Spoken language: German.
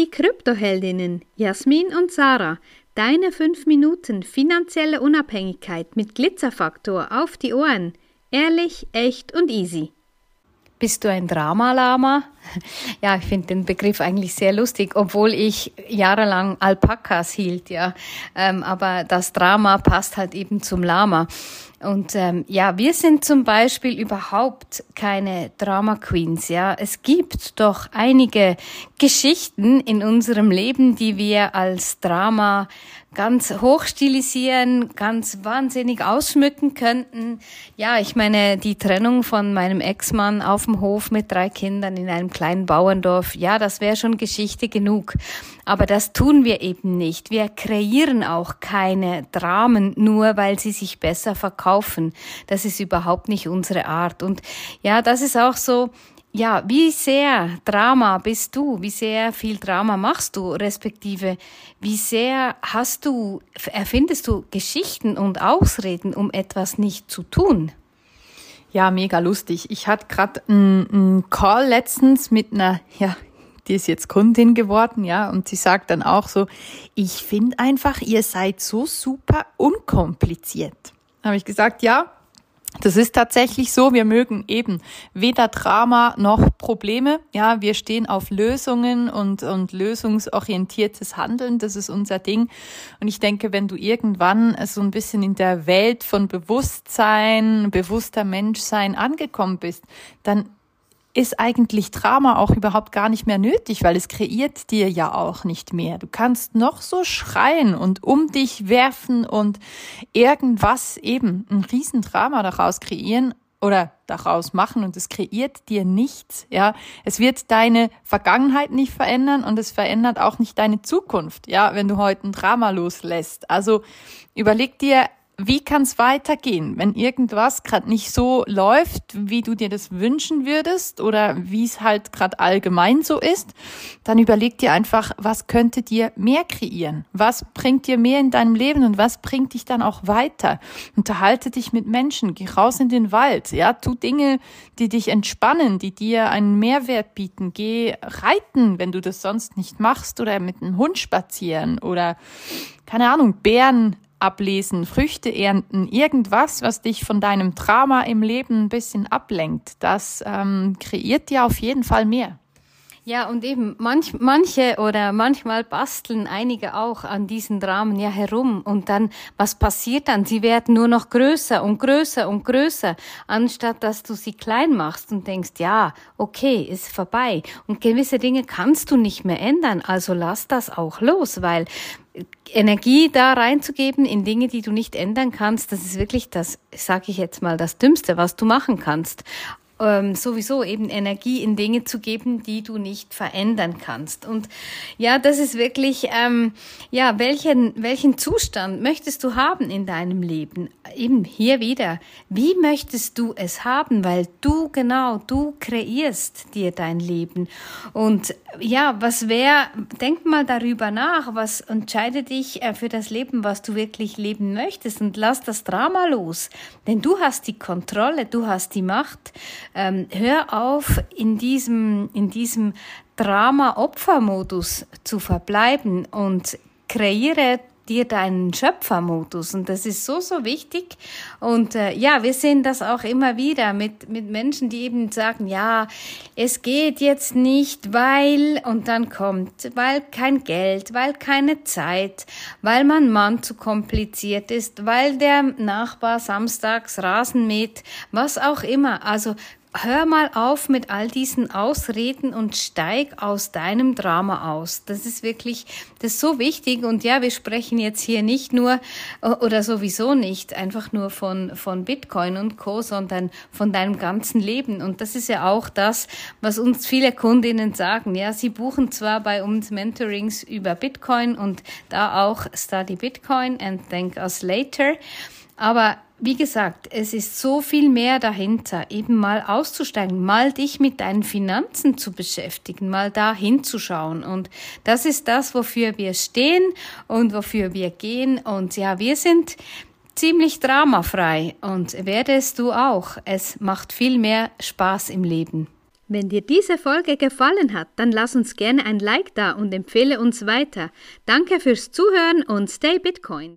die Kryptoheldinnen Jasmin und Sarah. Deine 5 Minuten finanzielle Unabhängigkeit mit Glitzerfaktor auf die Ohren. Ehrlich, echt und easy. Bist du ein Dramalama? Ja, ich finde den Begriff eigentlich sehr lustig, obwohl ich jahrelang Alpakas hielt, ja. Ähm, aber das Drama passt halt eben zum Lama. Und ähm, ja, wir sind zum Beispiel überhaupt keine Drama Queens. Ja, es gibt doch einige Geschichten in unserem Leben, die wir als Drama ganz hochstilisieren, ganz wahnsinnig ausschmücken könnten. Ja, ich meine, die Trennung von meinem Ex-Mann auf dem Hof mit drei Kindern in einem kleinen Bauerndorf, ja, das wäre schon Geschichte genug. Aber das tun wir eben nicht. Wir kreieren auch keine Dramen nur, weil sie sich besser verkaufen. Das ist überhaupt nicht unsere Art. Und ja, das ist auch so, ja, wie sehr Drama bist du? Wie sehr viel Drama machst du? Respektive, wie sehr hast du, erfindest du Geschichten und Ausreden, um etwas nicht zu tun? Ja, mega lustig. Ich hatte gerade einen Call letztens mit einer, ja, die ist jetzt Kundin geworden, ja, und sie sagt dann auch so, ich finde einfach, ihr seid so super unkompliziert. Habe ich gesagt, ja, das ist tatsächlich so. Wir mögen eben weder Drama noch Probleme. Ja, wir stehen auf Lösungen und, und lösungsorientiertes Handeln. Das ist unser Ding. Und ich denke, wenn du irgendwann so ein bisschen in der Welt von Bewusstsein, bewusster Menschsein angekommen bist, dann ist eigentlich Drama auch überhaupt gar nicht mehr nötig, weil es kreiert dir ja auch nicht mehr. Du kannst noch so schreien und um dich werfen und irgendwas eben ein Riesendrama daraus kreieren oder daraus machen und es kreiert dir nichts, ja. Es wird deine Vergangenheit nicht verändern und es verändert auch nicht deine Zukunft, ja, wenn du heute ein Drama loslässt. Also überleg dir wie kann es weitergehen, wenn irgendwas gerade nicht so läuft, wie du dir das wünschen würdest oder wie es halt gerade allgemein so ist, dann überleg dir einfach, was könnte dir mehr kreieren? Was bringt dir mehr in deinem Leben und was bringt dich dann auch weiter? Unterhalte dich mit Menschen, geh raus in den Wald, ja, tu Dinge, die dich entspannen, die dir einen Mehrwert bieten. Geh reiten, wenn du das sonst nicht machst oder mit einem Hund spazieren oder keine Ahnung, Bären ablesen, Früchte ernten, irgendwas, was dich von deinem Drama im Leben ein bisschen ablenkt, das ähm, kreiert dir auf jeden Fall mehr. Ja, und eben manch, manche oder manchmal basteln einige auch an diesen Dramen ja herum und dann, was passiert dann? Sie werden nur noch größer und größer und größer, anstatt dass du sie klein machst und denkst, ja, okay, ist vorbei. Und gewisse Dinge kannst du nicht mehr ändern, also lass das auch los, weil Energie da reinzugeben in Dinge, die du nicht ändern kannst, das ist wirklich das, sage ich jetzt mal, das Dümmste, was du machen kannst ähm, sowieso eben Energie in Dinge zu geben, die du nicht verändern kannst. Und ja, das ist wirklich, ähm, ja, welchen, welchen Zustand möchtest du haben in deinem Leben? Eben hier wieder, wie möchtest du es haben? Weil du genau, du kreierst dir dein Leben. Und ja, was wäre, denk mal darüber nach, was entscheidet dich äh, für das Leben, was du wirklich leben möchtest und lass das Drama los. Denn du hast die Kontrolle, du hast die Macht ähm, hör auf, in diesem, in diesem Drama-Opfer-Modus zu verbleiben und kreiere dir deinen Schöpfermodus. Und das ist so, so wichtig. Und äh, ja, wir sehen das auch immer wieder mit, mit Menschen, die eben sagen, ja, es geht jetzt nicht, weil, und dann kommt, weil kein Geld, weil keine Zeit, weil mein Mann zu kompliziert ist, weil der Nachbar samstags Rasen mäht, was auch immer. Also hör mal auf mit all diesen Ausreden und steig aus deinem Drama aus. Das ist wirklich, das ist so wichtig. Und ja, wir sprechen jetzt hier nicht nur oder sowieso nicht einfach nur von, von Bitcoin und Co., sondern von deinem ganzen Leben. Und das ist ja auch das, was uns viele Kundinnen sagen. Ja, sie buchen zwar bei uns Mentorings über Bitcoin und da auch Study Bitcoin and thank us later. Aber wie gesagt, es ist so viel mehr dahinter, eben mal auszusteigen, mal dich mit deinen Finanzen zu beschäftigen, mal da hinzuschauen. Und das ist das, wofür wir stehen und wofür wir gehen. Und ja, wir sind ziemlich dramafrei und werdest du auch. Es macht viel mehr Spaß im Leben. Wenn dir diese Folge gefallen hat, dann lass uns gerne ein Like da und empfehle uns weiter. Danke fürs Zuhören und stay Bitcoin.